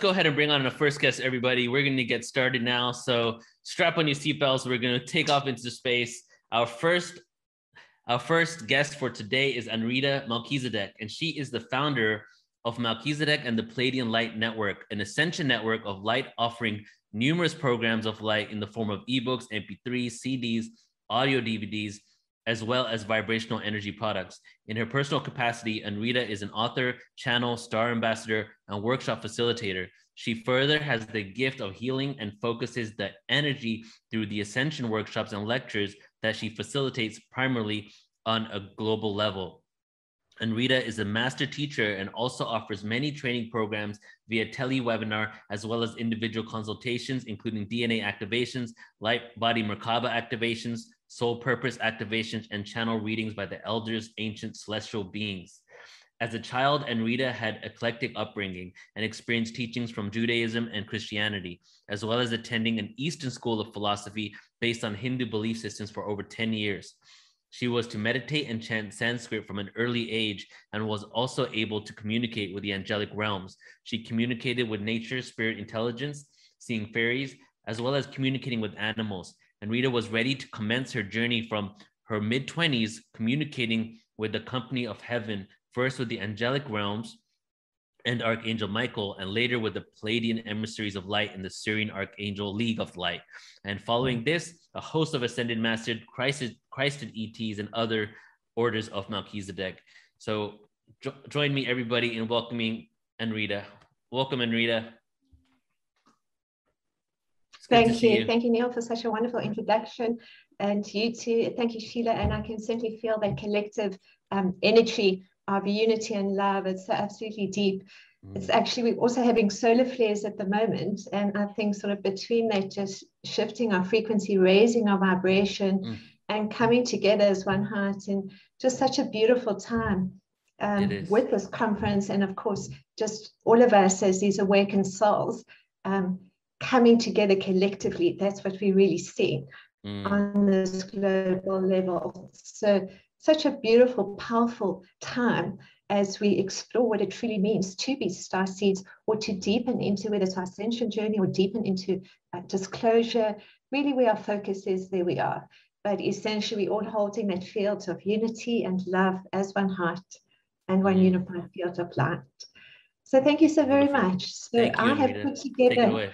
go ahead and bring on the first guest, everybody. We're going to get started now. So strap on your seatbelts. We're going to take off into space. Our first, our first guest for today is Anrita Melchizedek, and she is the founder of Melchizedek and the Pleiadian Light Network, an ascension network of light offering numerous programs of light in the form of ebooks, MP3s, CDs, audio DVDs, as well as vibrational energy products. In her personal capacity, Anrita is an author, channel, star ambassador, and workshop facilitator. She further has the gift of healing and focuses the energy through the ascension workshops and lectures that she facilitates primarily on a global level. Anrita is a master teacher and also offers many training programs via tele-webinar as well as individual consultations, including DNA activations, light body Merkaba activations, soul purpose activations, and channel readings by the elders, ancient celestial beings. As a child, Anrita had eclectic upbringing and experienced teachings from Judaism and Christianity, as well as attending an Eastern school of philosophy based on Hindu belief systems for over 10 years. She was to meditate and chant Sanskrit from an early age and was also able to communicate with the angelic realms. She communicated with nature, spirit intelligence, seeing fairies, as well as communicating with animals. Anrita was ready to commence her journey from her mid 20s, communicating with the company of heaven, first with the angelic realms and Archangel Michael, and later with the Pleiadian emissaries of light in the Sirian Archangel League of Light. And following this, a host of ascended masters, Christed, Christed ETs, and other orders of Melchizedek. So jo- join me, everybody, in welcoming Anrita. Welcome, Anrita. Thank you. you. Thank you, Neil, for such a wonderful introduction. And you too. Thank you, Sheila. And I can certainly feel that collective um, energy of unity and love. It's so absolutely deep. Mm. It's actually, we're also having solar flares at the moment. And I think, sort of between that, just shifting our frequency, raising our vibration, mm. and coming together as one heart. And just such a beautiful time. Um, with this conference, and of course, just all of us as these awakened souls um, coming together collectively. That's what we really see mm. on this global level. So such a beautiful, powerful time as we explore what it truly means to be star seeds or to deepen into whether it's our ascension journey or deepen into uh, disclosure. Really, where our focus is, there we are. But essentially, we're all holding that field of unity and love as one heart and one mm. unified field of light. So, thank you so very much. So, you, I have put together.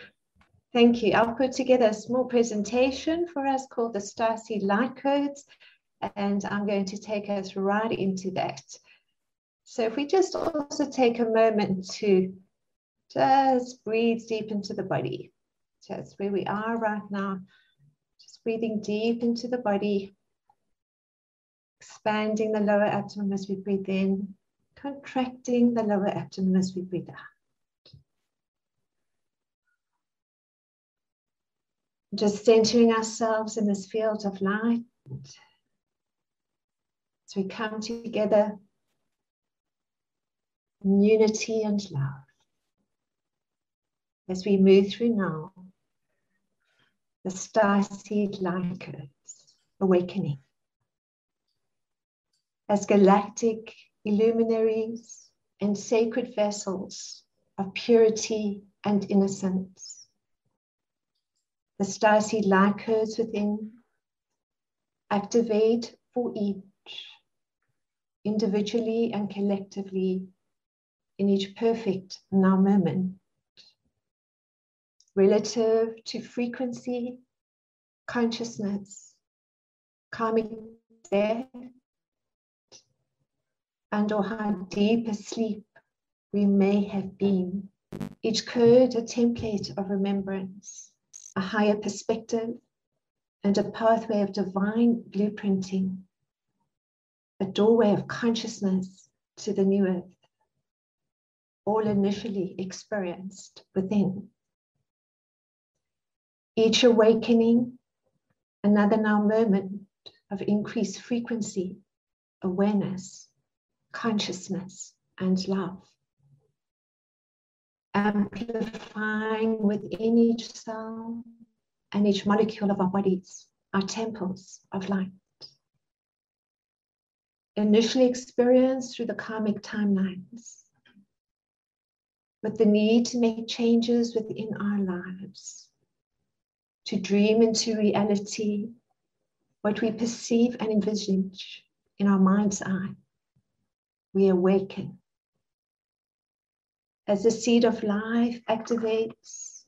Thank you. I'll put together a small presentation for us called the Starseed Light Codes and I'm going to take us right into that. So if we just also take a moment to just breathe deep into the body. That's where we are right now. Just breathing deep into the body, expanding the lower abdomen as we breathe in, contracting the lower abdomen as we breathe out. Just centering ourselves in this field of light. As we come together in unity and love. As we move through now, the star seed light awakening. As galactic illuminaries and sacred vessels of purity and innocence. The starseed light codes within activate for each individually and collectively in each perfect now moment relative to frequency, consciousness, karmic death, and or how deep asleep we may have been. Each code a template of remembrance, a higher perspective, and a pathway of divine blueprinting a doorway of consciousness to the new earth, all initially experienced within. Each awakening, another now moment of increased frequency, awareness, consciousness, and love. Amplifying within each cell and each molecule of our bodies, our temples of light initially experienced through the karmic timelines, with the need to make changes within our lives, to dream into reality what we perceive and envisage in our mind's eye. We awaken. As the seed of life activates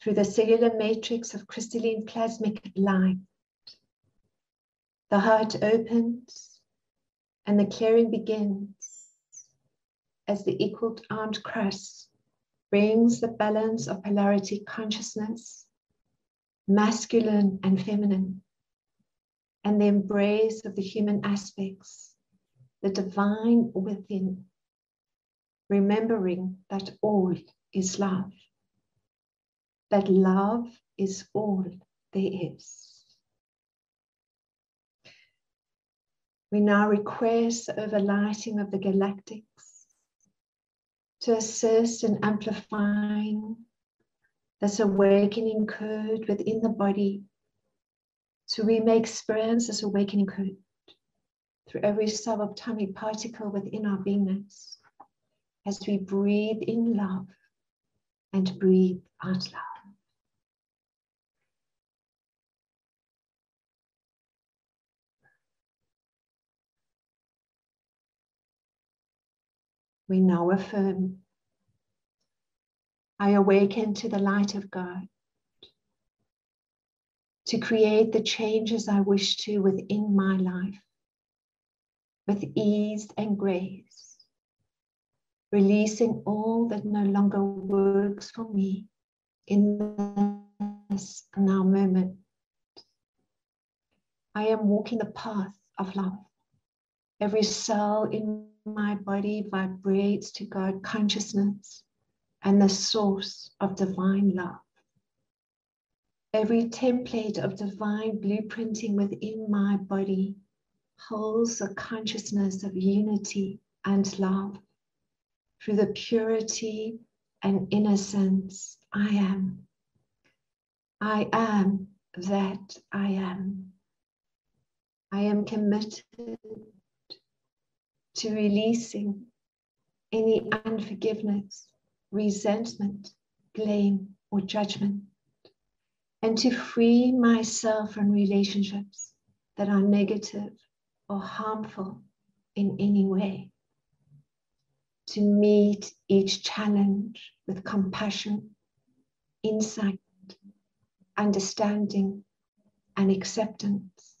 through the cellular matrix of crystalline plasmic light, the heart opens and the clearing begins as the equal armed cross brings the balance of polarity consciousness, masculine and feminine, and the embrace of the human aspects, the divine within, remembering that all is love, that love is all there is. We now request the overlighting of the galactics to assist in amplifying this awakening code within the body. So we may experience this awakening code through every subatomic particle within our beingness as we breathe in love and breathe out love. we now affirm I awaken to the light of God to create the changes I wish to within my life with ease and grace, releasing all that no longer works for me in this now moment. I am walking the path of love. Every cell in my body vibrates to God consciousness and the source of divine love. Every template of divine blueprinting within my body holds the consciousness of unity and love through the purity and innocence I am. I am that I am. I am committed to releasing any unforgiveness, resentment, blame, or judgment, and to free myself from relationships that are negative or harmful in any way. To meet each challenge with compassion, insight, understanding, and acceptance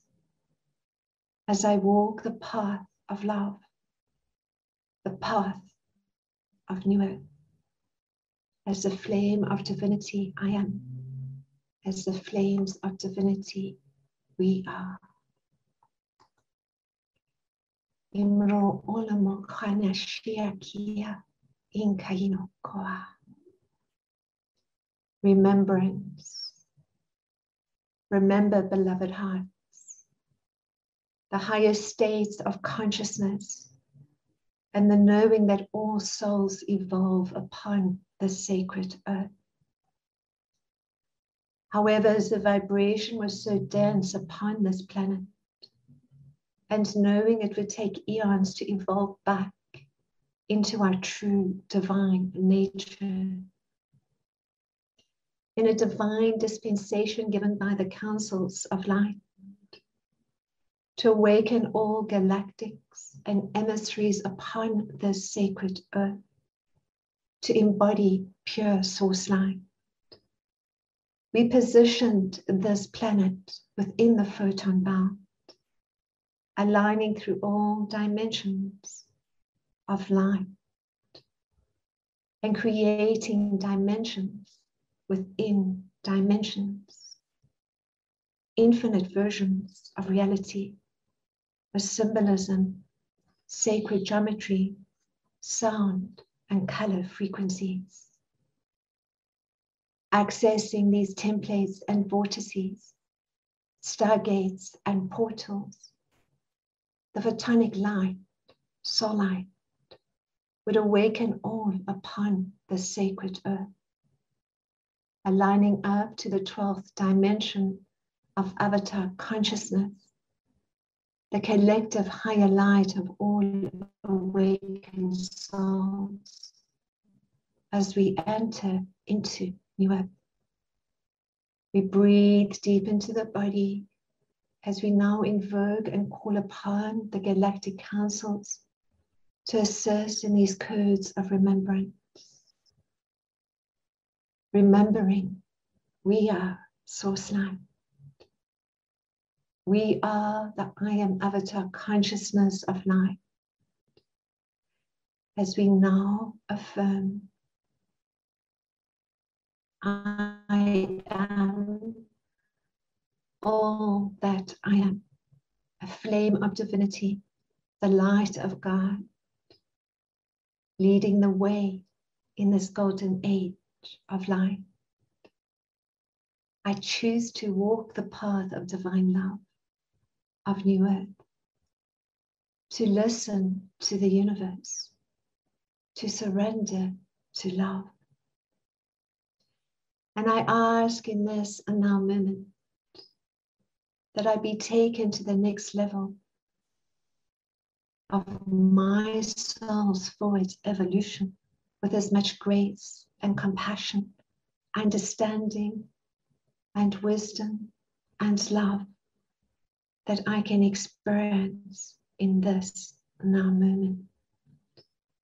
as I walk the path of love the path of new earth. As the flame of divinity, I am. As the flames of divinity, we are. Imro olamo kia inkaino koa. Remembrance. Remember, beloved hearts, the higher states of consciousness and the knowing that all souls evolve upon the sacred earth. However, as the vibration was so dense upon this planet, and knowing it would take eons to evolve back into our true divine nature. In a divine dispensation given by the councils of light, to awaken all galactics and emissaries upon this sacred earth, to embody pure source light. We positioned this planet within the photon belt, aligning through all dimensions of light and creating dimensions within dimensions, infinite versions of reality a symbolism, sacred geometry, sound, and color frequencies. Accessing these templates and vortices, stargates and portals, the photonic light, soul light, would awaken all upon the sacred earth, aligning up to the 12th dimension of avatar consciousness the collective higher light of all awakened souls, as we enter into New Earth. We breathe deep into the body as we now invoke and call upon the galactic councils to assist in these codes of remembrance. Remembering we are source life. We are the I am avatar consciousness of light. As we now affirm, I am all that I am, a flame of divinity, the light of God, leading the way in this golden age of light. I choose to walk the path of divine love, of new earth, to listen to the universe, to surrender to love. And I ask in this and now moment that I be taken to the next level of my soul's forward evolution with as much grace and compassion, understanding and wisdom and love that I can experience in this now moment,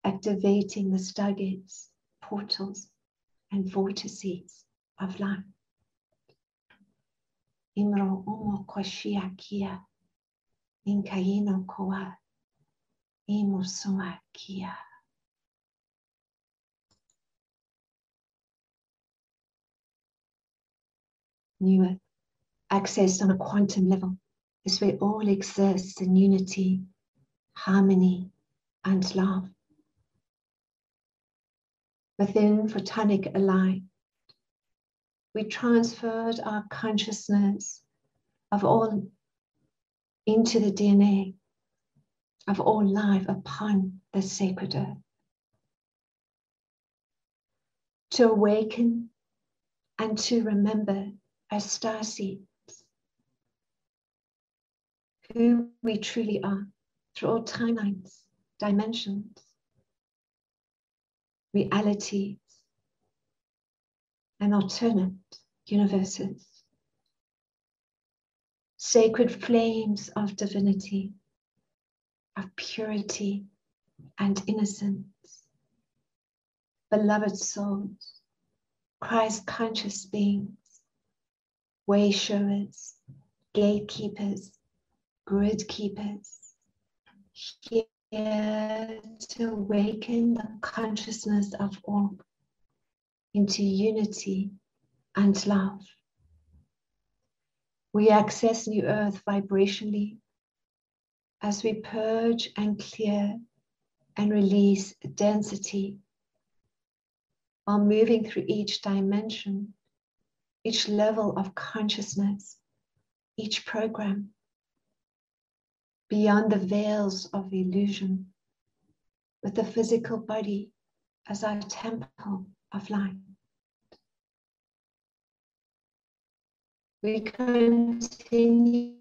activating the stargates, portals, and vortices of life. Imro umo koshia kia, inkaino koa, imusua kia. Newer, accessed on a quantum level, is where all exists in unity, harmony, and love. Within photonic alike, we transferred our consciousness of all into the DNA of all life upon the sacred earth. To awaken and to remember as star seeds who we truly are through all timelines, dimensions, realities, and alternate universes. Sacred flames of divinity, of purity and innocence. Beloved souls, Christ conscious beings, way showers, gatekeepers, grid keepers, here to awaken the consciousness of all into unity and love. We access New Earth vibrationally as we purge and clear and release density while moving through each dimension, each level of consciousness, each program, beyond the veils of illusion, with the physical body as our temple of light. We continually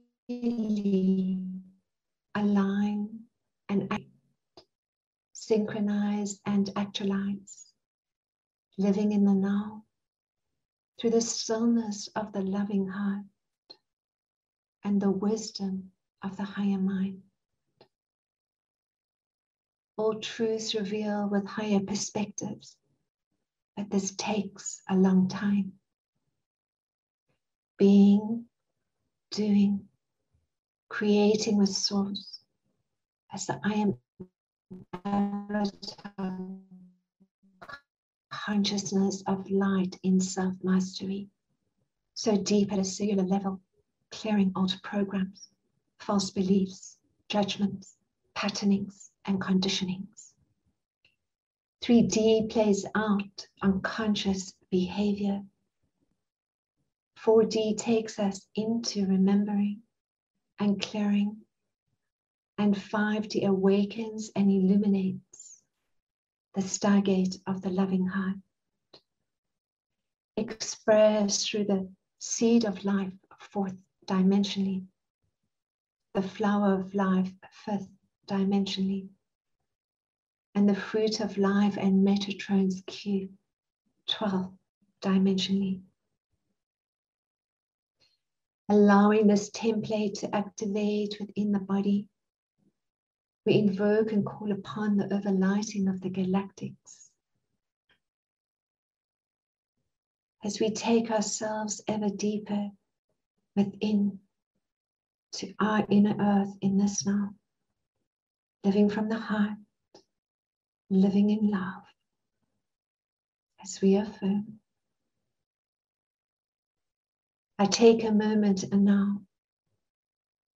align and act, synchronize and actualize, living in the now through the stillness of the loving heart and the wisdom of the higher mind. All truths reveal with higher perspectives but this takes a long time. Being, doing, creating with source as the I am consciousness of light in self mastery, so deep at a cellular level, clearing old programs, false beliefs, judgments, patternings, and conditionings. 3D plays out unconscious behavior. 4D takes us into remembering and clearing. And 5D awakens and illuminates the stargate of the loving heart, expressed through the seed of life, fourth dimensionally, the flower of life, fifth dimensionally, and the fruit of life and Metatron's Cube, 12 dimensionally. Allowing this template to activate within the body, we invoke and call upon the overlighting of the galactics. As we take ourselves ever deeper within to our inner earth in this now, living from the heart, living in love, as we affirm. I take a moment now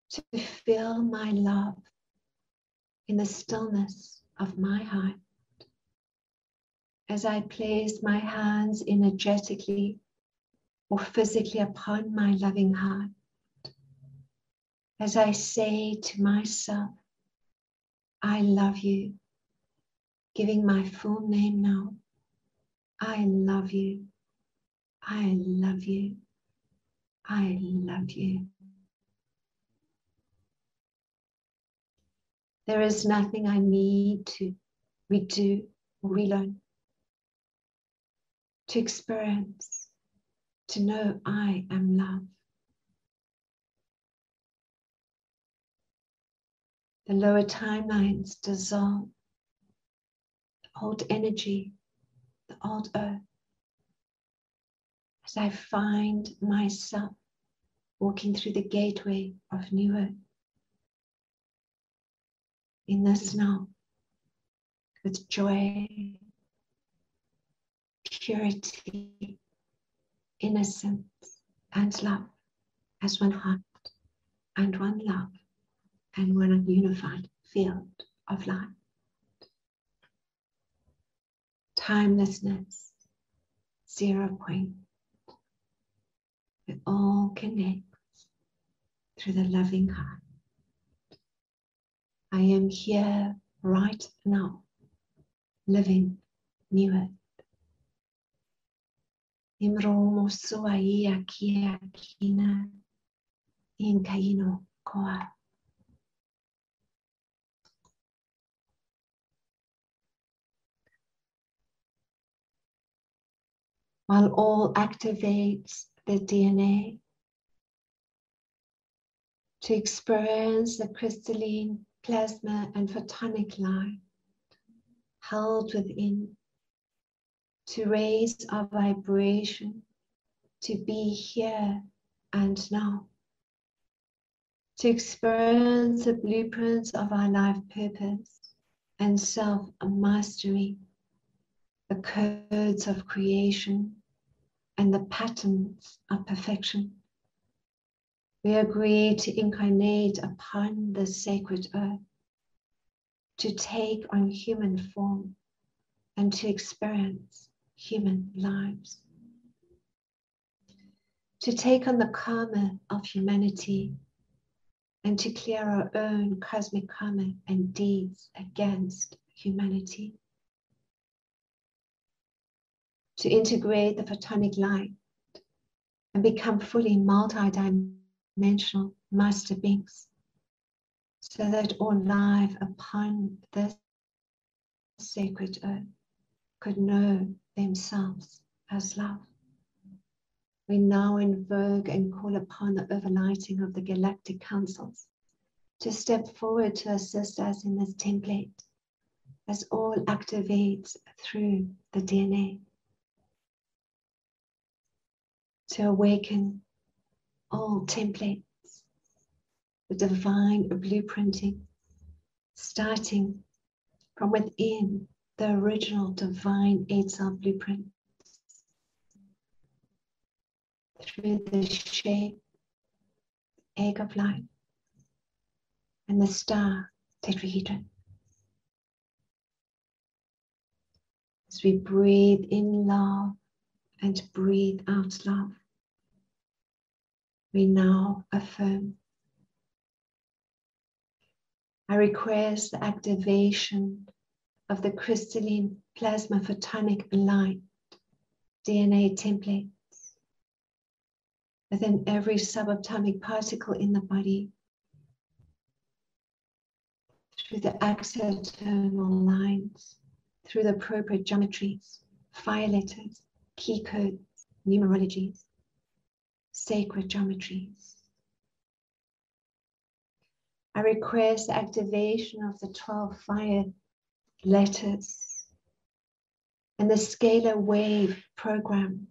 to feel my love in the stillness of my heart as I place my hands energetically or physically upon my loving heart as I say to myself, I love you, giving my full name now. I love you. I love you. I love you. There is nothing I need to redo or relearn, to experience, to know I am love. The lower timelines dissolve. The old energy, the old earth. As I find myself walking through the gateway of new earth. In the snow, with joy, purity, innocence, and love as one heart and one love and one unified field of light. Timelessness, zero point. It all connects through the loving heart. I am here right now, living new earth. While all activates the DNA to experience the crystalline plasma and photonic light held within to raise our vibration to be here and now to experience the blueprints of our life purpose and self mastery the codes of creation and the patterns of perfection. We agree to incarnate upon the sacred earth, to take on human form, and to experience human lives. To take on the karma of humanity and to clear our own cosmic karma and deeds against humanity to integrate the photonic light and become fully multidimensional master beings so that all life upon this sacred earth could know themselves as love. We now invoke and call upon the overlighting of the galactic councils to step forward to assist us in this template as all activates through the DNA to awaken all templates, the divine blueprinting, starting from within the original divine eight cell blueprint through the shape, egg of light, and the star tetrahedron. As we breathe in love and breathe out love. We now affirm. I request the activation of the crystalline plasma photonic light DNA templates within every subatomic particle in the body through the axotonal lines, through the appropriate geometries, fire letters, key codes, numerologies, sacred geometries. I request activation of the 12 fire letters and the scalar wave programs,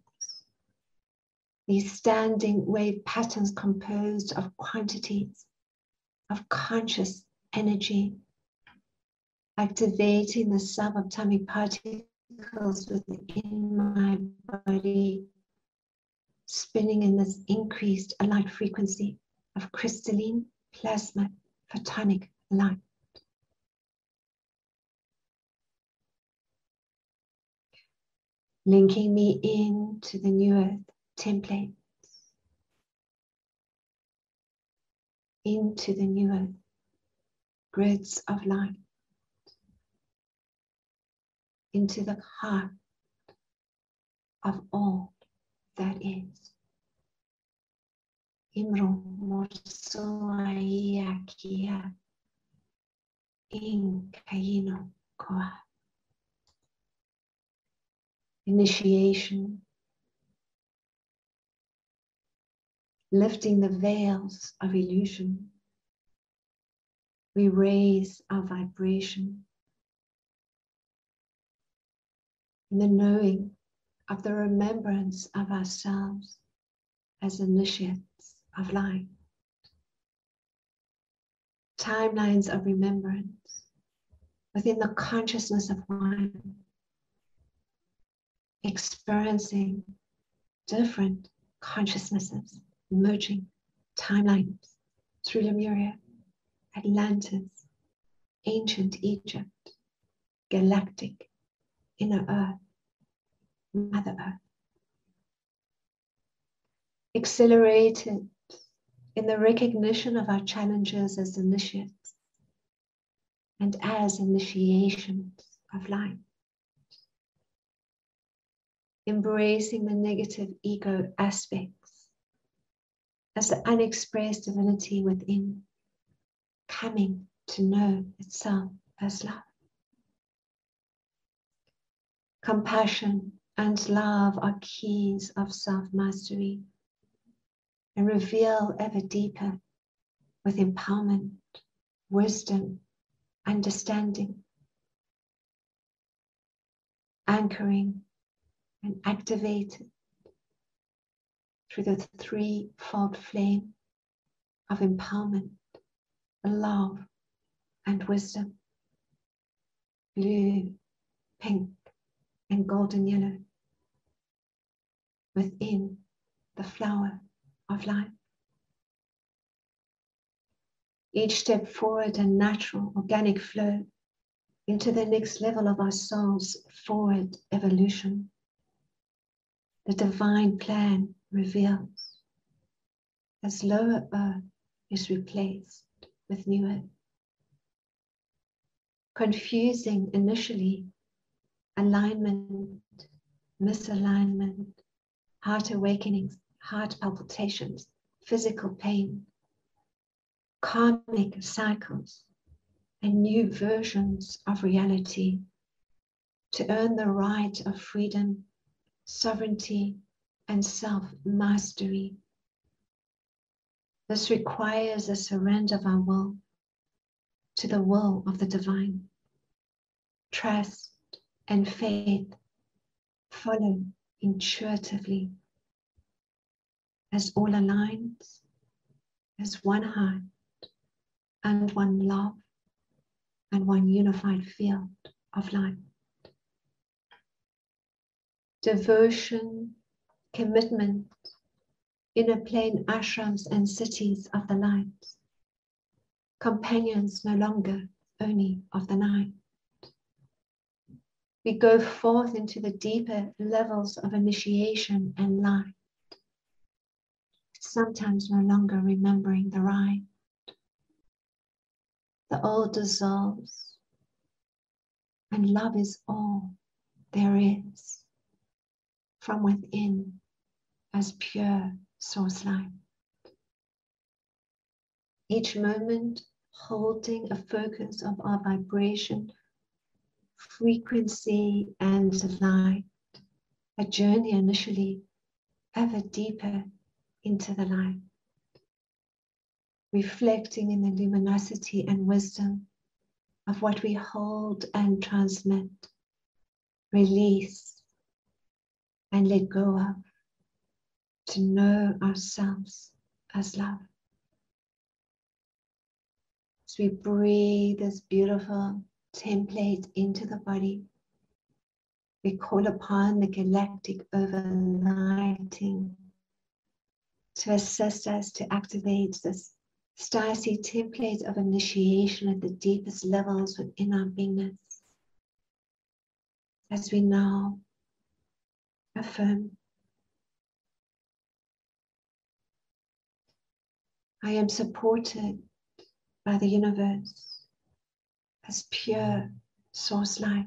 these standing wave patterns composed of quantities of conscious energy, activating the subatomic particles within my body, spinning in this increased light frequency of crystalline plasma photonic light. Linking me into the new earth templates, into the new earth grids of light, into the heart of all that is. Imro morsoa kia in kaino koa. Initiation. Lifting the veils of illusion. We raise our vibration. The knowing of the remembrance of ourselves as initiates of light. Timelines of remembrance within the consciousness of one, experiencing different consciousnesses merging timelines through Lemuria, Atlantis, ancient Egypt, galactic, inner earth, Mother Earth. Accelerated in the recognition of our challenges as initiates and as initiations of life. Embracing the negative ego aspects as the unexpressed divinity within, coming to know itself as love. Compassion and love are keys of self mastery and reveal ever deeper with empowerment, wisdom, understanding, anchoring and activated through the threefold flame of empowerment, love, and wisdom. Blue, pink, and golden yellow within the flower of life. Each step forward, a natural, organic flow into the next level of our soul's forward evolution. The divine plan reveals as lower earth is replaced with new earth. Confusing initially alignment, misalignment, heart awakenings, heart palpitations, physical pain, karmic cycles, and new versions of reality to earn the right of freedom, sovereignty, and self mastery. This requires a surrender of our will to the will of the divine. Trust and faith follow intuitively as all aligns as one heart and one love and one unified field of light. Devotion, commitment, inner plane ashrams and cities of the light, companions no longer only of the night. We go forth into the deeper levels of initiation and light sometimes no longer remembering the right. The old dissolves, and love is all there is from within as pure source light. Each moment holding a focus of our vibration, frequency, and light. A journey initially ever deeper into the light. Reflecting in the luminosity and wisdom of what we hold and transmit, release, and let go of to know ourselves as love. As we breathe this beautiful template into the body, we call upon the galactic overlighting to assist us to activate this Starseed template of initiation at the deepest levels within our beingness. As we now affirm, I am supported by the universe as pure source light.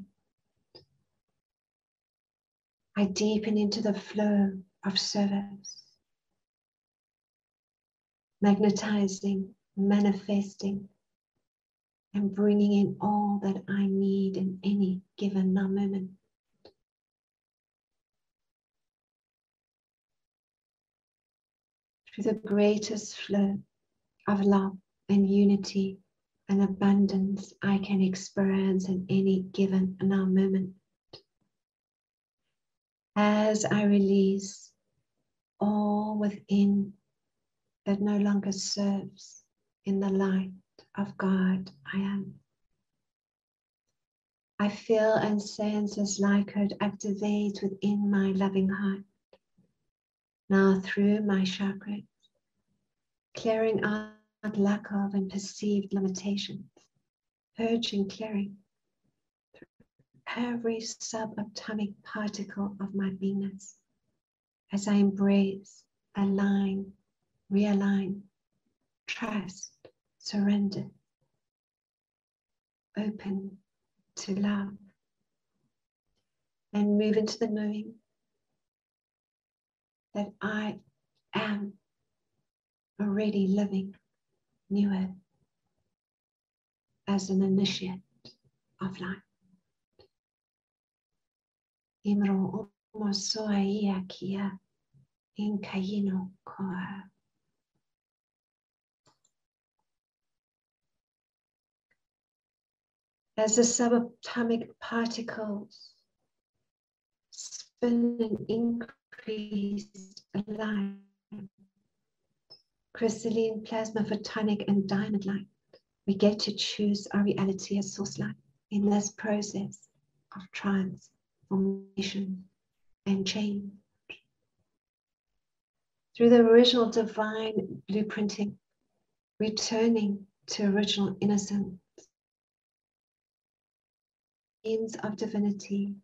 I deepen into the flow of service, magnetizing, manifesting, and bringing in all that I need in any given moment. Through the greatest flow of love and unity and abundance I can experience in any given now moment as I release all within that no longer serves in the light of God I am. I feel and sense as light could activate within my loving heart. Now through my chakras, clearing out lack of and perceived limitations, purging, clearing every subatomic particle of my beingness as I embrace, align, realign, trust, surrender, open to love, and move into the knowing that I am already living new it as an initiate of life. Imro umo soaia kia in kaino koa. As the subatomic particles spin and increase align, crystalline plasma photonic and diamond light, we get to choose our reality as source light in this process of trance formation and change. Through the original divine blueprinting, returning to original innocence, means of divinity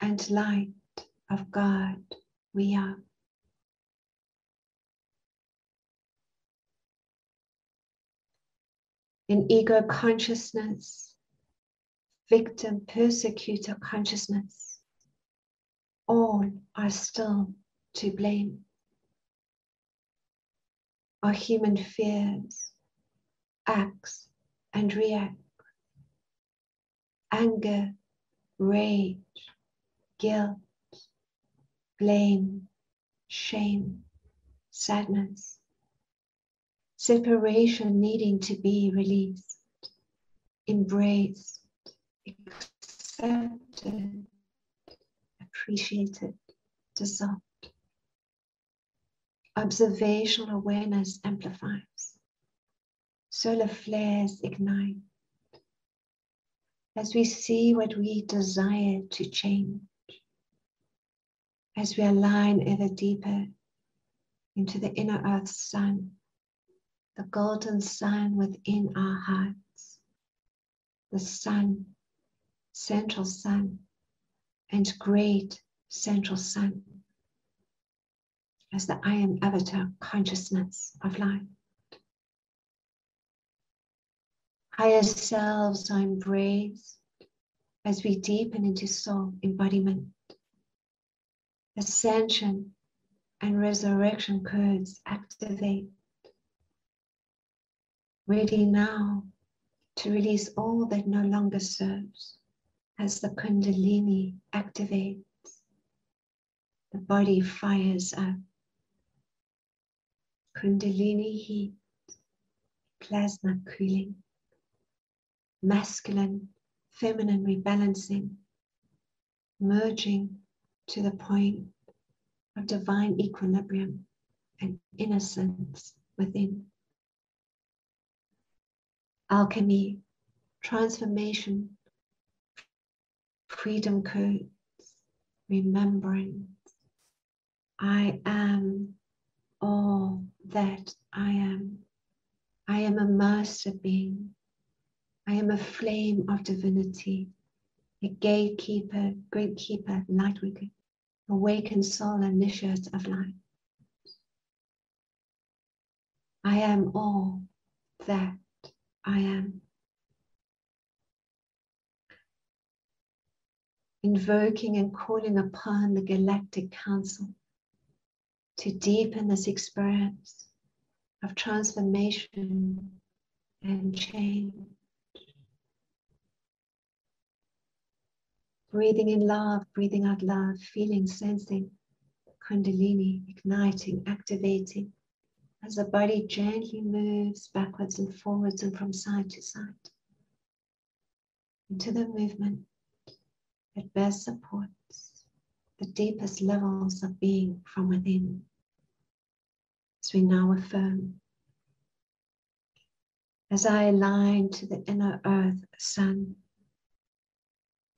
and light of God we are. In ego consciousness, victim persecutor consciousness, all are still to blame. Our human fears, acts, and react. Anger, rage, guilt, blame, shame, sadness, separation needing to be released, embraced, accepted, appreciated, dissolved. Observational awareness amplifies. Solar flares ignite. As we see what we desire to change, as we align ever deeper into the inner earth sun, the golden sun within our hearts, the sun central sun and great central sun as the I am avatar consciousness of light. Higher selves are embraced as we deepen into soul embodiment. Ascension and resurrection codes activate. Ready now to release all that no longer serves as the Kundalini activates. The body fires up. Kundalini heat, plasma cooling, masculine, feminine rebalancing, merging to the point of divine equilibrium and innocence within. Alchemy, transformation, freedom codes, remembrance. I am all that I am. I am a master being. I am a flame of divinity, a gatekeeper, great keeper, light worker, awakened soul, initiate of light. I am all that I am. Invoking and calling upon the Galactic Council to deepen this experience of transformation and change. Breathing in love, breathing out love, feeling, sensing Kundalini igniting, activating as the body gently moves backwards and forwards and from side to side into the movement that best supports the deepest levels of being from within. As we now affirm, as I align to the inner earth sun,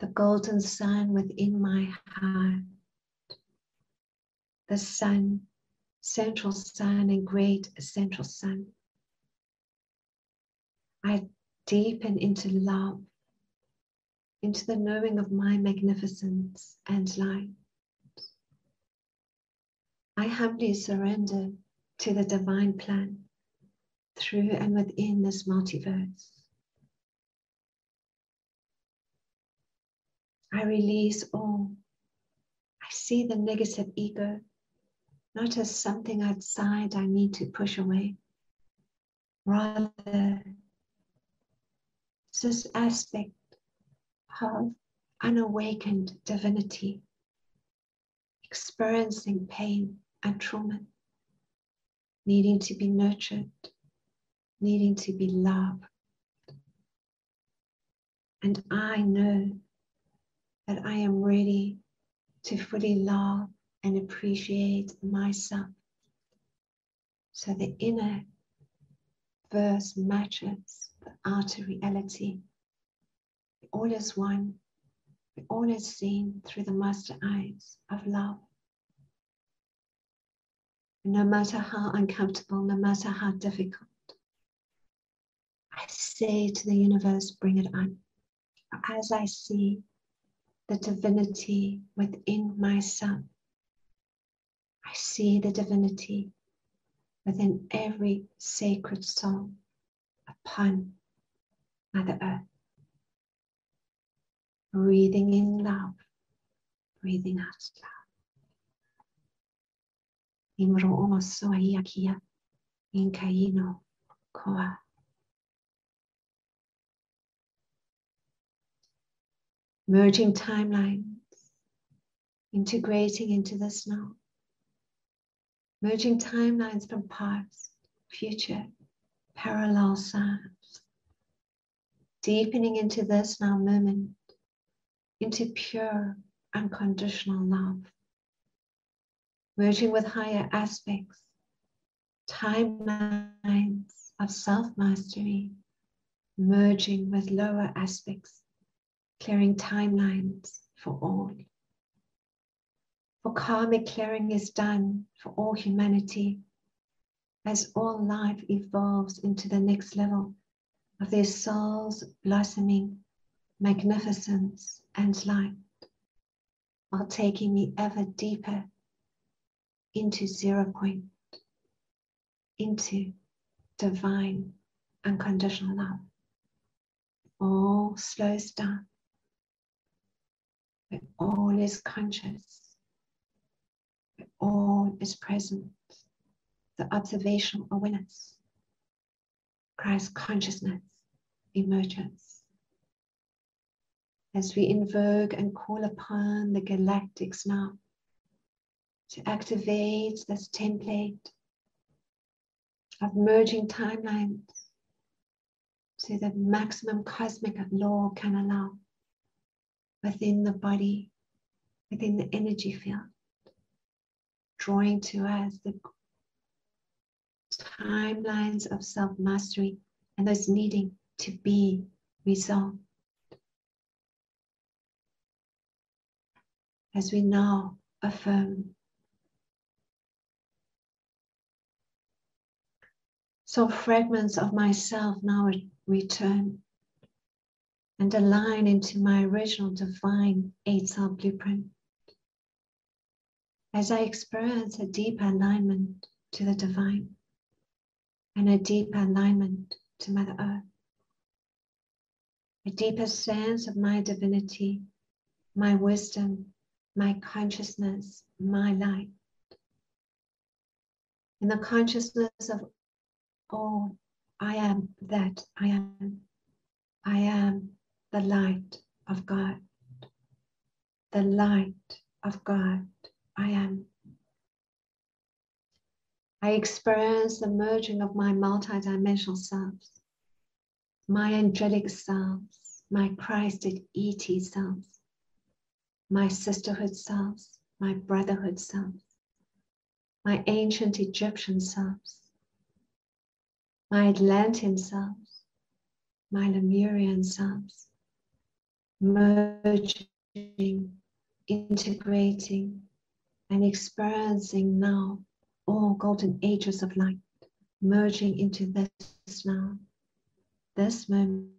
the golden sun within my heart, the sun central sun and great central sun. I deepen into love, into the knowing of my magnificence and light. I humbly surrender to the divine plan through and within this multiverse. I release all. I see the negative ego not as something outside I need to push away. Rather, this aspect of unawakened divinity, experiencing pain and trauma, needing to be nurtured, needing to be loved. And I know that I am ready to fully love and appreciate myself. So the inner verse matches the outer reality. All is one, all is seen through the master eyes of love. no matter how uncomfortable, no matter how difficult, I say to the universe, bring it on. As I see the divinity within myself, I see the divinity within every sacred song upon Mother Earth. Breathing in love, breathing out love. Koa. Merging timelines, integrating into the snow merging timelines from past, future, parallel selves, deepening into this now moment, into pure unconditional love, merging with higher aspects, timelines of self mastery, merging with lower aspects, clearing timelines for all for karmic clearing is done for all humanity as all life evolves into the next level of their souls blossoming magnificence and light while taking me ever deeper into zero point, into divine unconditional love. All slows down, but all is conscious all is present, the observational awareness. Christ consciousness emerges. As we invoke and call upon the galactics now to activate this template of merging timelines to the maximum cosmic law can allow within the body, within the energy field, drawing to us the timelines of self mastery and those needing to be resolved. As we now affirm So fragments of myself now return and align into my original divine eight cell blueprint. As I experience a deep alignment to the divine and a deep alignment to Mother Earth, a deeper sense of my divinity, my wisdom, my consciousness, my light. In the consciousness of Oh, I am that I am. I am the light of God. The light of God. I am. I experience the merging of my multidimensional selves, my angelic selves, my Christed ET selves, my sisterhood selves, my brotherhood selves, my ancient Egyptian selves, my Atlantean selves, my Lemurian selves, merging, integrating, and experiencing now all golden ages of light, merging into this now, this moment,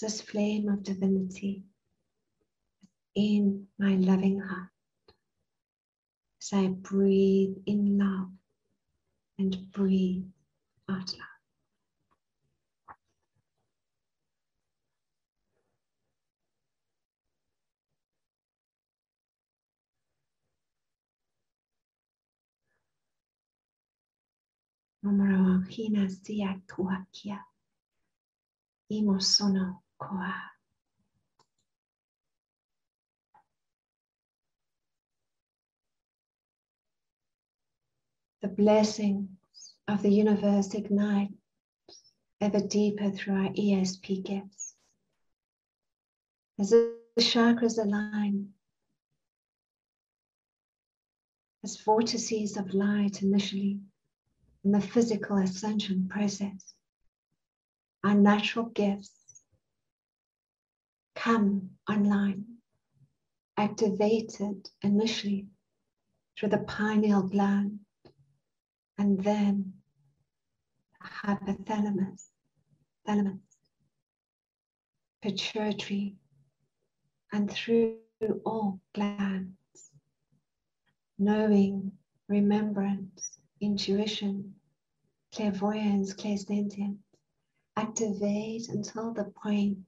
this flame of divinity in my loving heart. As I breathe in love and breathe out loud. Numero hina sia tuakia. Imo sono koa. The blessing of the universe ignite ever deeper through our ESP gifts. As the chakras align, as vortices of light initially in the physical ascension process, our natural gifts come online, activated initially through the pineal gland and then hypothalamus, thalamus, pituitary, and through all glands, knowing, remembrance, intuition, clairvoyance, clairsentience, activate until the point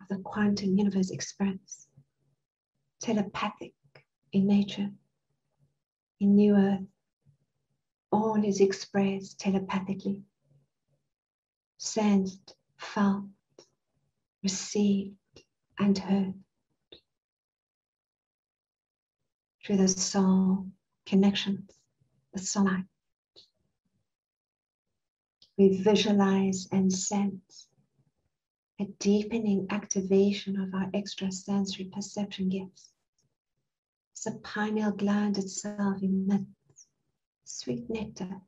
of the quantum universe experience, telepathic in nature, in New Earth, all is expressed telepathically. Sensed, felt, received, and heard. Through the soul connections, the soul light. We visualize and sense a deepening activation of our extrasensory perception gifts. The pineal gland itself emits sweet nectar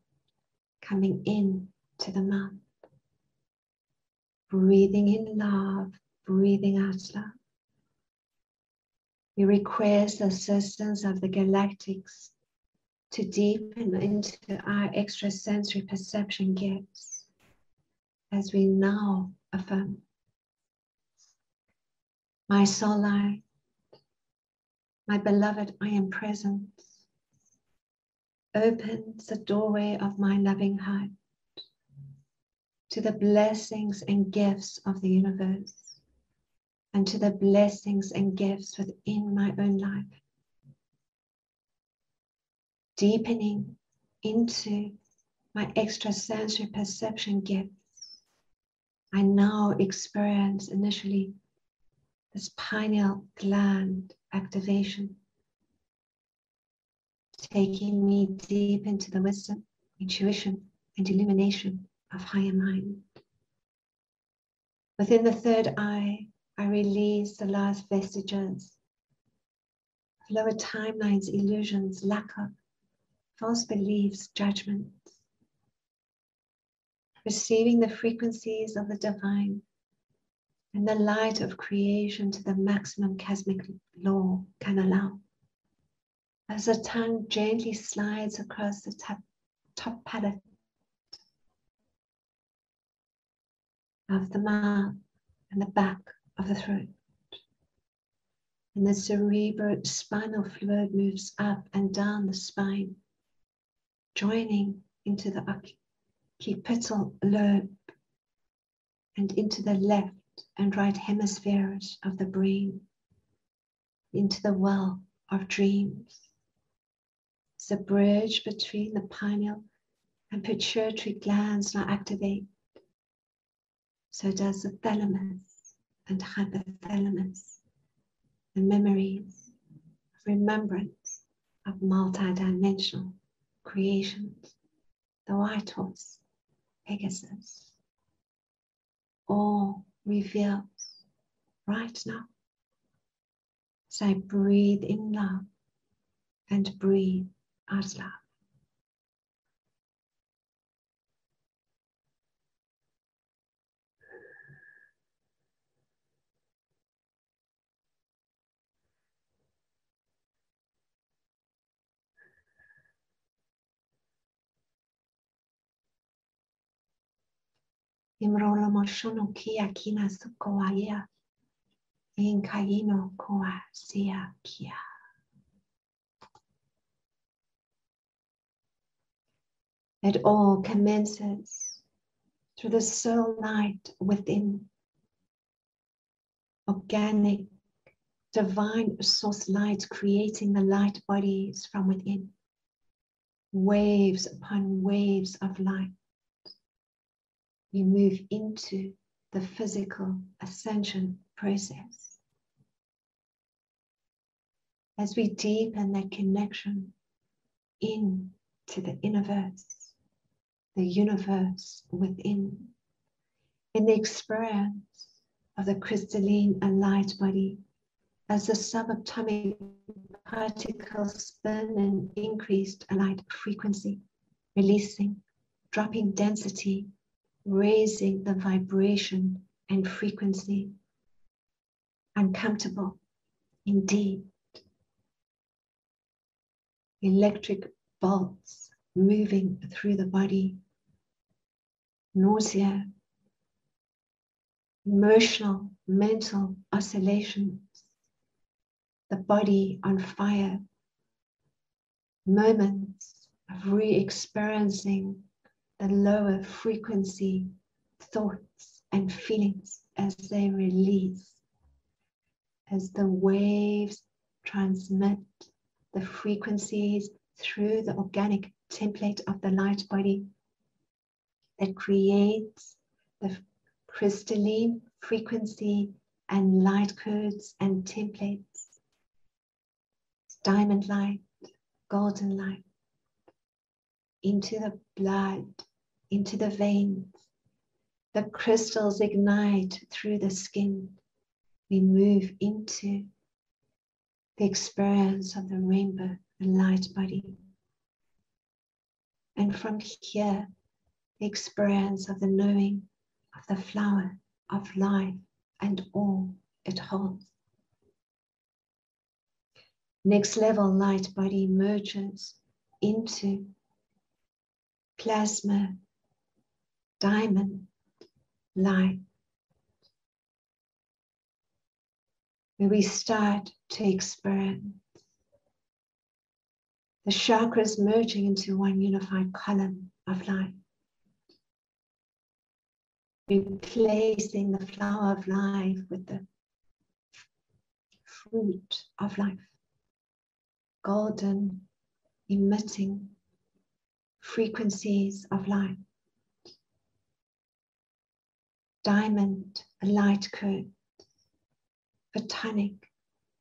coming in to the mouth breathing in love, breathing out love. We request the assistance of the galactics to deepen into our extrasensory perception gifts as we now affirm. My soul light, my beloved, I am present, opens the doorway of my loving heart to the blessings and gifts of the universe and to the blessings and gifts within my own life. Deepening into my extrasensory perception gifts, I now experience initially this pineal gland activation, taking me deep into the wisdom, intuition, and illumination of higher mind. Within the third eye, I release the last vestiges of lower timelines, illusions, lack of false beliefs, judgments, receiving the frequencies of the divine and the light of creation to the maximum cosmic law can allow. As the tongue gently slides across the top, top palate of the mouth and the back of the throat. And the cerebral spinal fluid moves up and down the spine, joining into the occipital lobe and into the left and right hemispheres of the brain, into the well of dreams. It's The bridge between the pineal and pituitary glands now activate. So does the thalamus and hypothalamus, the memories of remembrance of multidimensional creations, the white horse, Pegasus, all revealed right now. So breathe in love and breathe out love. Inkaino koa sia kia. It all commences through the soul light within. Organic, divine source light creating the light bodies from within. Waves upon waves of light we move into the physical ascension process. As we deepen that connection into the universe, the universe within, in the experience of the crystalline and light body as the subatomic particles spin in increased light frequency, releasing, dropping density raising the vibration and frequency. Uncomfortable, indeed. Electric bolts moving through the body, nausea, emotional, mental oscillations, the body on fire, moments of re experiencing the lower frequency thoughts and feelings as they release, as the waves transmit the frequencies through the organic template of the light body that creates the crystalline frequency and light codes and templates. Diamond light, golden light, into the blood into the veins. The crystals ignite through the skin. We move into the experience of the rainbow and light body. And from here, the experience of the knowing of the flower of life and all it holds. Next level light body merges into plasma diamond light, where we start to experience the chakras merging into one unified column of light, replacing the flower of life with the fruit of life, golden, emitting frequencies of light. Diamond, a light current, photonic,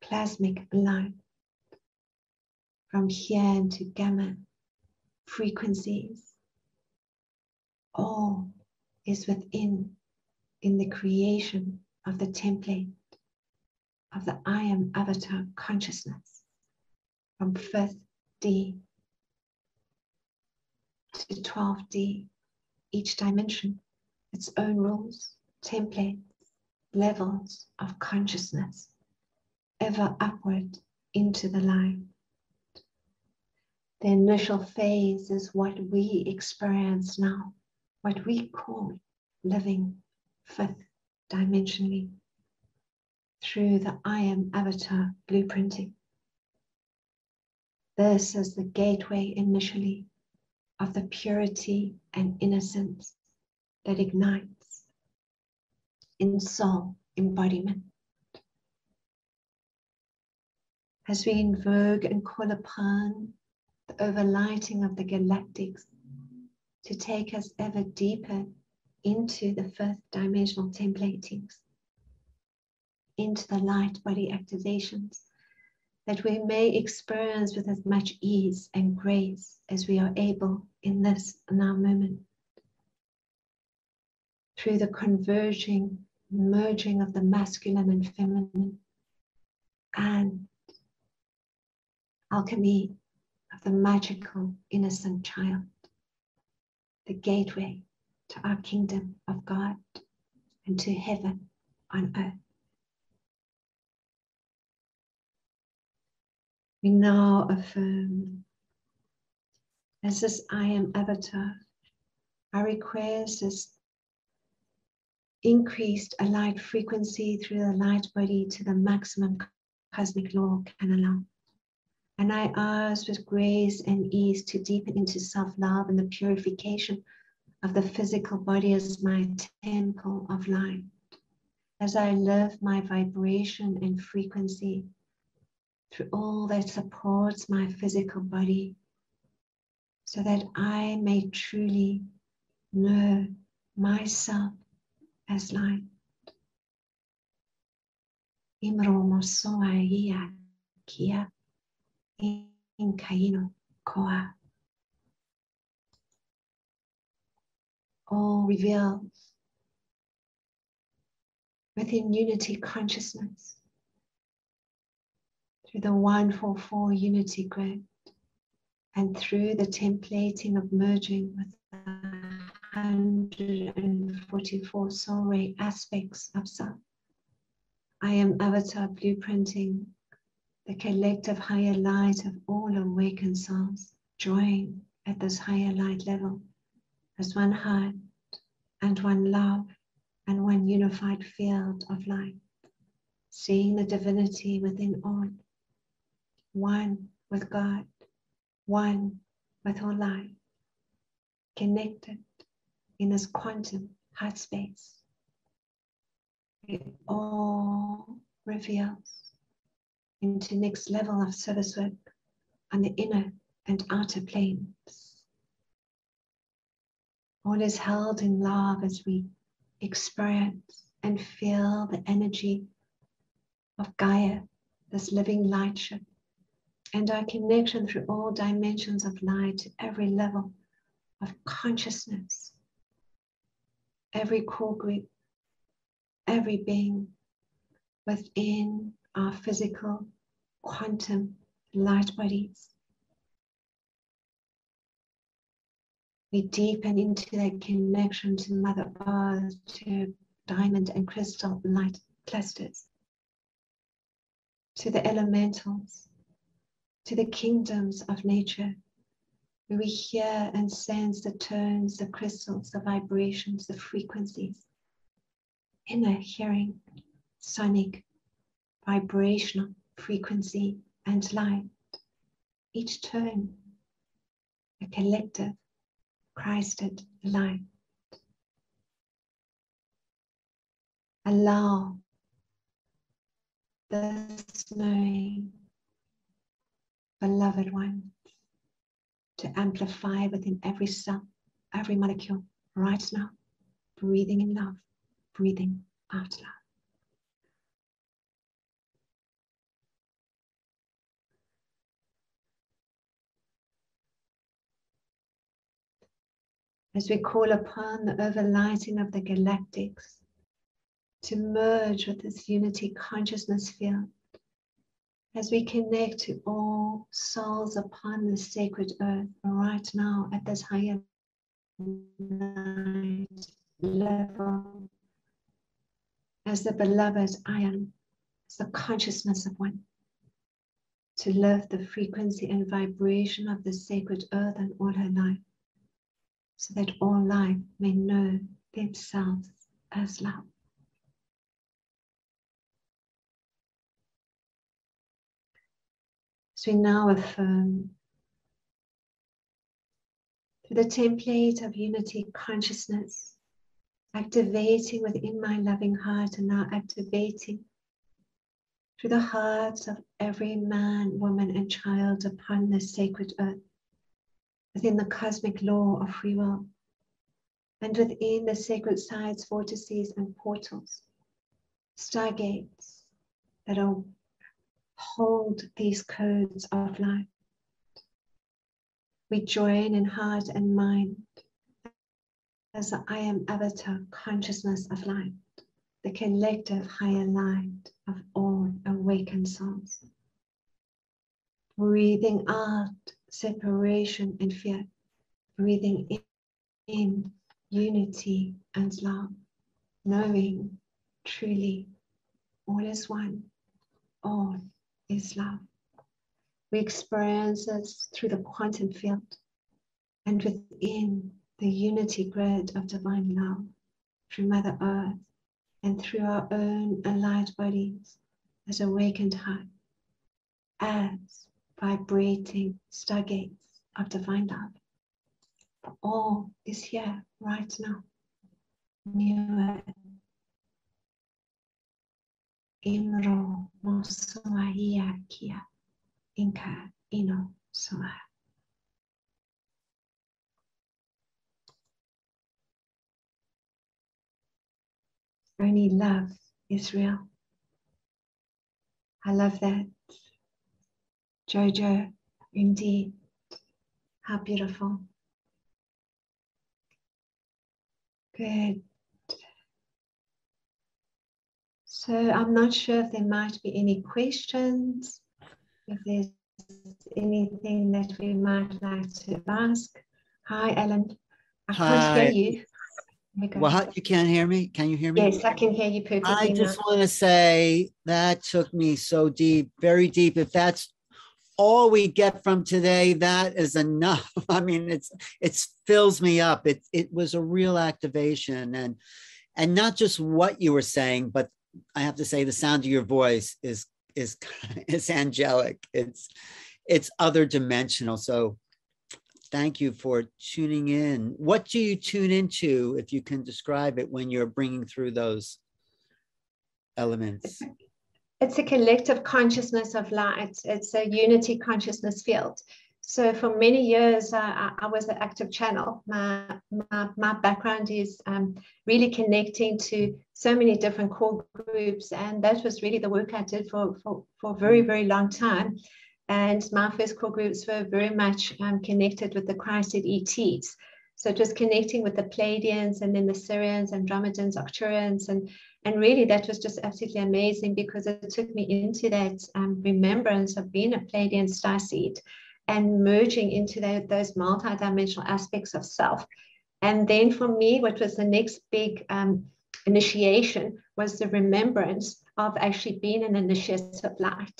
plasmic light. From here into gamma frequencies. All is within in the creation of the template of the I am avatar consciousness from fifth D to 12D, each dimension, its own rules, templates, levels of consciousness, ever upward into the light. The initial phase is what we experience now, what we call living fifth dimensionally through the I am avatar blueprinting. This is the gateway initially of the purity and innocence that ignites in soul embodiment. As we invoke and call upon the overlighting of the galactics to take us ever deeper into the fifth dimensional templatings, into the light body activations that we may experience with as much ease and grace as we are able in this now moment. Through the converging, merging of the masculine and feminine, and alchemy of the magical, innocent child, the gateway to our kingdom of God and to heaven on earth. We now affirm as this I am avatar, our request is increased a light frequency through the light body to the maximum cosmic law can allow. And I ask with grace and ease to deepen into self love and the purification of the physical body as my temple of light. As I live my vibration and frequency through all that supports my physical body, so that I may truly know myself as light. Imromo soa ia kia in kaino koa. All reveals within unity consciousness through the one four four unity grid and through the templating of merging with 144 soul ray aspects of self. I am avatar blueprinting the collective higher light of all awakened souls, join at this higher light level as one heart and one love and one unified field of light, seeing the divinity within all one with God, one with all life, connected in this quantum heart space. It all reveals into next level of service work on the inner and outer planes. All is held in love as we experience and feel the energy of Gaia, this living lightship and our connection through all dimensions of light to every level of consciousness, every core group, every being within our physical quantum light bodies. We deepen into that connection to Mother Earth, to diamond and crystal light clusters, to the elementals, to the kingdoms of nature, we hear and sense the tones, the crystals, the vibrations, the frequencies, inner hearing, sonic, vibrational frequency, and light. Each tone, a collective, Christed light. Allow this knowing beloved one, to amplify within every cell, every molecule right now. Breathing in love, breathing out love. as we call upon the overlighting of the galactics to merge with this unity consciousness field, as we connect to all souls upon the sacred earth right now at this higher level, as the beloved I am, as the consciousness of one, to lift the frequency and vibration of the sacred earth and all her life so that all life may know themselves as love. So we now affirm through the template of unity consciousness, activating within my loving heart and now activating through the hearts of every man, woman, and child upon this sacred earth within the cosmic law of free will, and within the sacred sides, vortices, and portals, stargates that will hold these codes of light. We join in heart and mind as the I am avatar consciousness of light, the collective higher light of all awakened souls. Breathing out separation and fear, breathing in, in unity and love, knowing truly all is one, all is love. We experience this through the quantum field and within the unity grid of divine love through Mother Earth and through our own alive bodies as awakened heart as vibrating stargates of divine love. All is here right now. New Imro Mosuaia Kia Inka Ino Soa. Only love is real. I love that Jojo, indeed, how beautiful. Good. So I'm not sure if there might be any questions, if there's anything that we might like to ask. Hi, Ellen. I Hi. can't hear you. Well, you can't hear me? Can you hear me? Yes, I can hear you perfectly. I just want to say that took me so deep, very deep. If that's all we get from today that is enough i mean it's it fills me up it it was a real activation and and not just what you were saying but i have to say the sound of your voice is is is angelic it's it's other dimensional so thank you for tuning in what do you tune into if you can describe it when you're bringing through those elements it's a collective consciousness of light. It's a unity consciousness field. So for many years, uh, I was an active channel. My, my, my background is um, really connecting to so many different core groups. And that was really the work I did for, for, for a very, very long time. And my first core groups were very much um, connected with the Christed ETs. So just connecting with the Pleiadians and then the Sirians, Andromedans, Arcturians, and and really that was just absolutely amazing because it took me into that um, remembrance of being a Pleiadian star seed and merging into that, those multidimensional aspects of self. And then for me, what was the next big um, initiation was the remembrance of actually being an initiative of light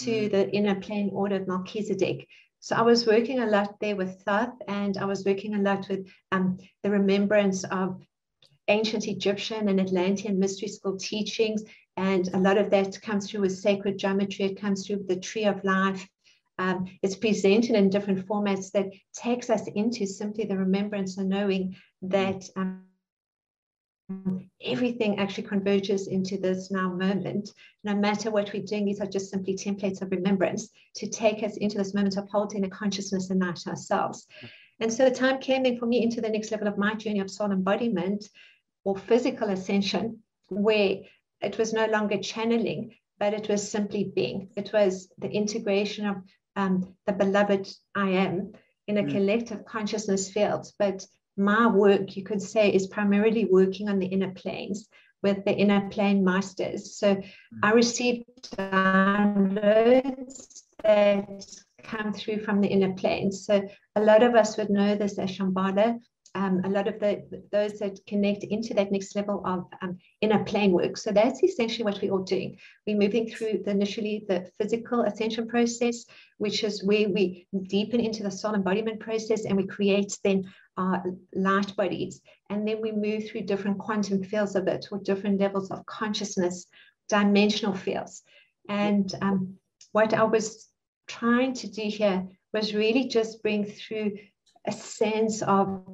to mm. the inner plane order of Melchizedek. So I was working a lot there with Thoth, and I was working a lot with um, the remembrance of ancient Egyptian and Atlantean mystery school teachings. And a lot of that comes through with sacred geometry. It comes through the tree of life. Um, it's presented in different formats that takes us into simply the remembrance and knowing that um, everything actually converges into this now moment. No matter what we're doing, these are just simply templates of remembrance to take us into this moment of holding a consciousness and night ourselves. And so the time came then for me into the next level of my journey of soul embodiment or physical ascension, where it was no longer channeling, but it was simply being. It was the integration of um, the beloved I am in a mm. collective consciousness field. But my work, you could say, is primarily working on the inner planes with the inner plane masters. So mm. I received downloads that come through from the inner planes. So a lot of us would know this as Shambhala um, a lot of the those that connect into that next level of um, inner plane work. So that's essentially what we're all doing. We're moving through the, initially the physical ascension process, which is where we deepen into the soul embodiment process and we create then our light bodies. And then we move through different quantum fields of it or different levels of consciousness, dimensional fields. And um, what I was trying to do here was really just bring through a sense of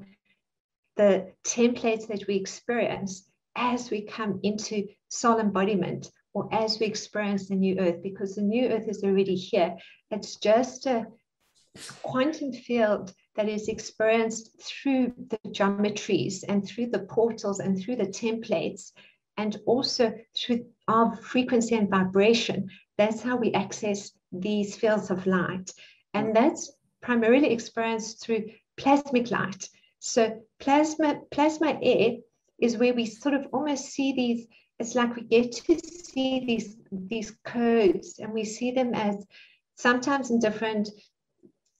the templates that we experience as we come into soul embodiment or as we experience the new earth, because the new earth is already here. It's just a quantum field that is experienced through the geometries and through the portals and through the templates and also through our frequency and vibration. That's how we access these fields of light. And that's primarily experienced through plasmic light. So plasma, plasma air is where we sort of almost see these, it's like we get to see these, these codes and we see them as sometimes in different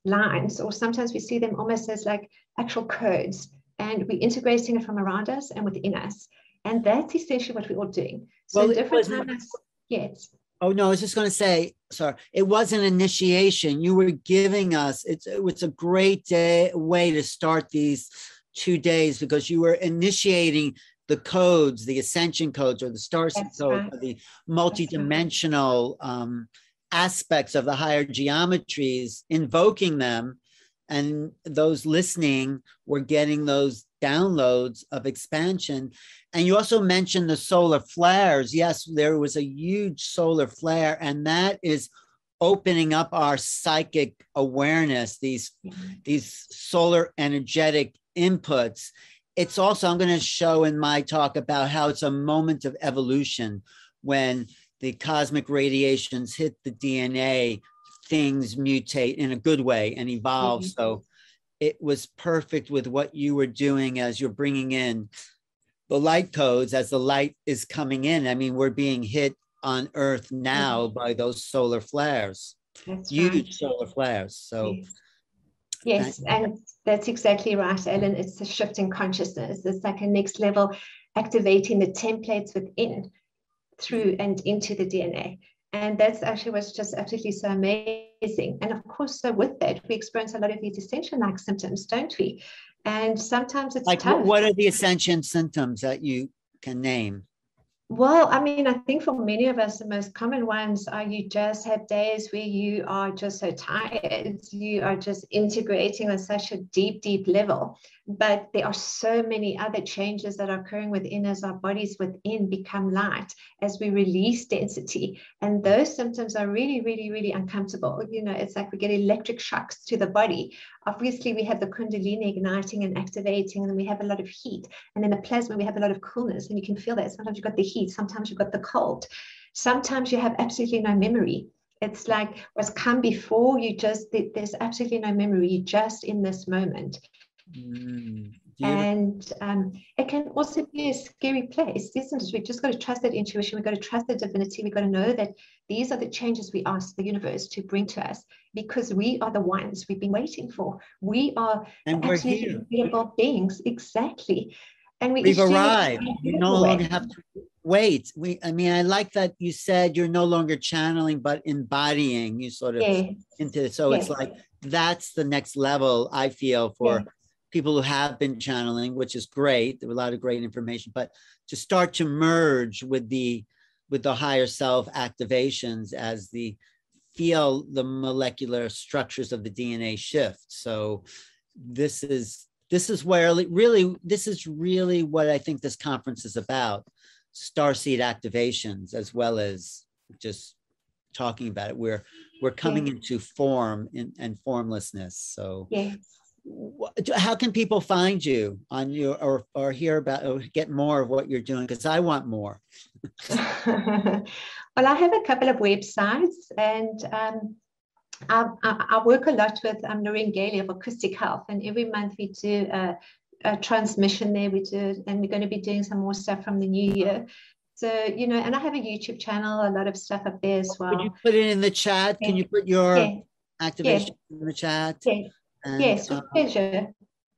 lines, or sometimes we see them almost as like actual codes. And we're integrating it from around us and within us. And that's essentially what we're all doing. So well, different times, yes. Oh no, I was just going to say, sorry, it was an initiation. You were giving us it's it's a great day way to start these two days because you were initiating the codes, the ascension codes or the star codes, right. the multidimensional right. um, aspects of the higher geometries, invoking them, and those listening were getting those downloads of expansion. And you also mentioned the solar flares. Yes, there was a huge solar flare, and that is opening up our psychic awareness, these, mm-hmm. these solar energetic inputs. It's also, I'm going to show in my talk about how it's a moment of evolution when the cosmic radiations hit the DNA, things mutate in a good way and evolve. Mm-hmm. So it was perfect with what you were doing as you're bringing in the light codes as the light is coming in. I mean, we're being hit on Earth now mm-hmm. by those solar flares, that's huge right. solar flares. So, yes, and that's exactly right, Ellen. It's a shift in consciousness. It's like a next level activating the templates within through and into the DNA. And that's actually was just absolutely so amazing. And of course, so with that, we experience a lot of these ascension-like symptoms, don't we? And sometimes it's like tough. what are the ascension symptoms that you can name? Well, I mean, I think for many of us, the most common ones are you just have days where you are just so tired. You are just integrating on such a deep, deep level. But there are so many other changes that are occurring within as our bodies within become light as we release density. And those symptoms are really, really, really uncomfortable. You know, it's like we get electric shocks to the body. Obviously, we have the Kundalini igniting and activating, and then we have a lot of heat. And in the plasma, we have a lot of coolness, and you can feel that. Sometimes you've got the heat, sometimes you've got the cold. Sometimes you have absolutely no memory. It's like what's come before you just, there's absolutely no memory, you're just in this moment. Mm, and um, it can also be a scary place, isn't it? We've just got to trust that intuition. We've got to trust the divinity. We've got to know that these are the changes we ask the universe to bring to us because we are the ones we've been waiting for. We are and absolutely incredible beings. Exactly. And we have arrived. We no longer have to wait. We, I mean, I like that you said you're no longer channeling, but embodying. You sort of yes. into so yes. it's like that's the next level. I feel for. Yes people who have been channeling, which is great. There were a lot of great information, but to start to merge with the with the higher self activations as the feel the molecular structures of the DNA shift. So this is this is where really this is really what I think this conference is about starseed activations as well as just talking about it. We're we're coming yeah. into form in, and formlessness. So yes. How can people find you on your or or hear about or get more of what you're doing? Because I want more. well, I have a couple of websites and um, I, I, work a lot with um, Noreen Gailey of Acoustic Health, and every month we do a, a, transmission there. We do, and we're going to be doing some more stuff from the new year. So you know, and I have a YouTube channel, a lot of stuff up there as well. Can you put it in the chat? Can you put your yeah. activation yeah. in the chat? And, yes, with uh, pleasure.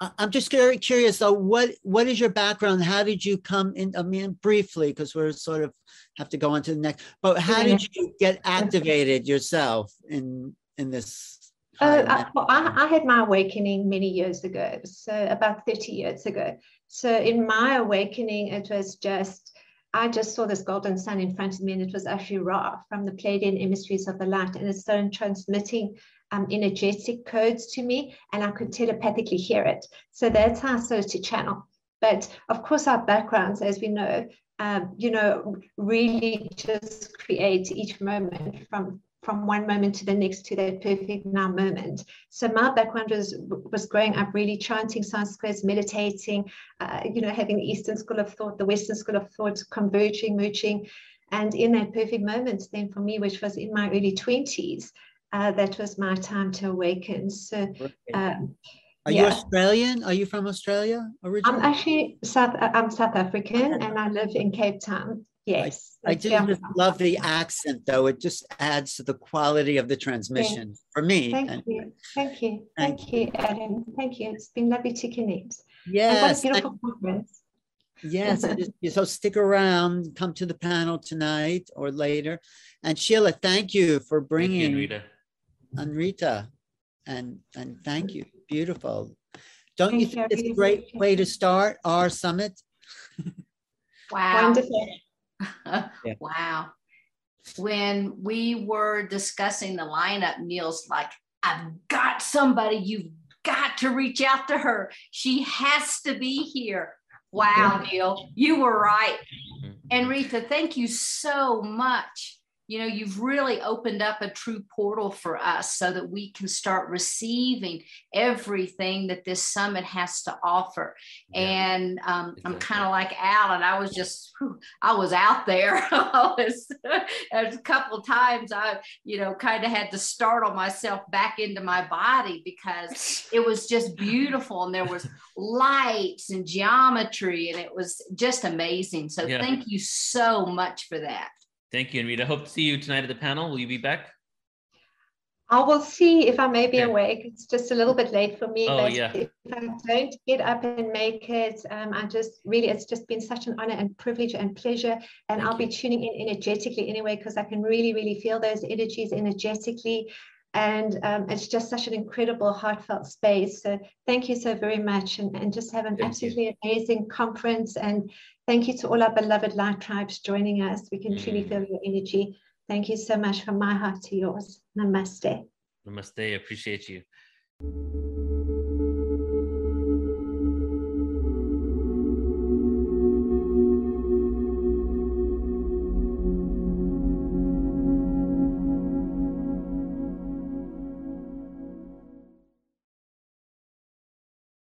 I'm just very curious though. What what is your background? How did you come in? I mean, briefly, because we're sort of have to go on to the next. But how did you get activated yourself in in this? Uh, I, well, I, I, had my awakening many years ago, so about 30 years ago. So in my awakening, it was just, I just saw this golden sun in front of me, and it was actually Ra from the Pleiadian emissaries of the light, and it started transmitting um, energetic codes to me, and I could telepathically hear it. So that's how I started to channel. But of course, our backgrounds, as we know, um, you know, really just create each moment from from one moment to the next to that perfect now moment. So my background was was growing up really chanting Sanskrit, meditating, uh, you know, having the Eastern school of thought, the Western school of thought, converging, merging. And in that perfect moment, then for me, which was in my early 20s, uh, that was my time to awaken. So um, are yeah. you Australian? Are you from Australia originally? I'm actually South. I'm South African, and I live in Cape Town. Yes. I, I just love the accent, though. It just adds to the quality of the transmission yes. for me. Thank and, you. Thank you. Thank, Thank you, Adam. Thank you. It's been lovely to connect. Yes. And what a beautiful conference. Yes. so stick around, come to the panel tonight or later. And Sheila, thank you for bringing you, Anrita. And, and thank you. Beautiful. Don't thank you think it's a great way to start our summit? Wow. Wonderful. yeah. Wow. When we were discussing the lineup, Neil's like, I've got somebody, you've got to reach out to her. She has to be here. Wow, Neil, you were right. Mm-hmm. Anrita, thank you so much you know, you've really opened up a true portal for us so that we can start receiving everything that this summit has to offer. Yeah. And um, I'm kind of like Alan. I was just, whew, I was out there. I was, a couple times I, you know, kind of had to startle myself back into my body because it was just beautiful and there was lights and geometry and it was just amazing. So yeah. thank you so much for that. Thank you, Anrita. Hope to see you tonight at the panel. Will you be back? I will see if I may be okay. awake. It's just a little bit late for me. Oh, but yeah. if I don't get up and make it, um, I just really, it's just been such an honor and privilege and pleasure. And Thank I'll you. be tuning in energetically anyway, because I can really, really feel those energies energetically. And um, it's just such an incredible, heartfelt space. So thank you so very much. And, and just have an thank absolutely you. amazing conference. And Thank you to all our beloved light tribes joining us. We can mm. truly feel your energy. Thank you so much from my heart to yours. Namaste. Namaste. I appreciate you.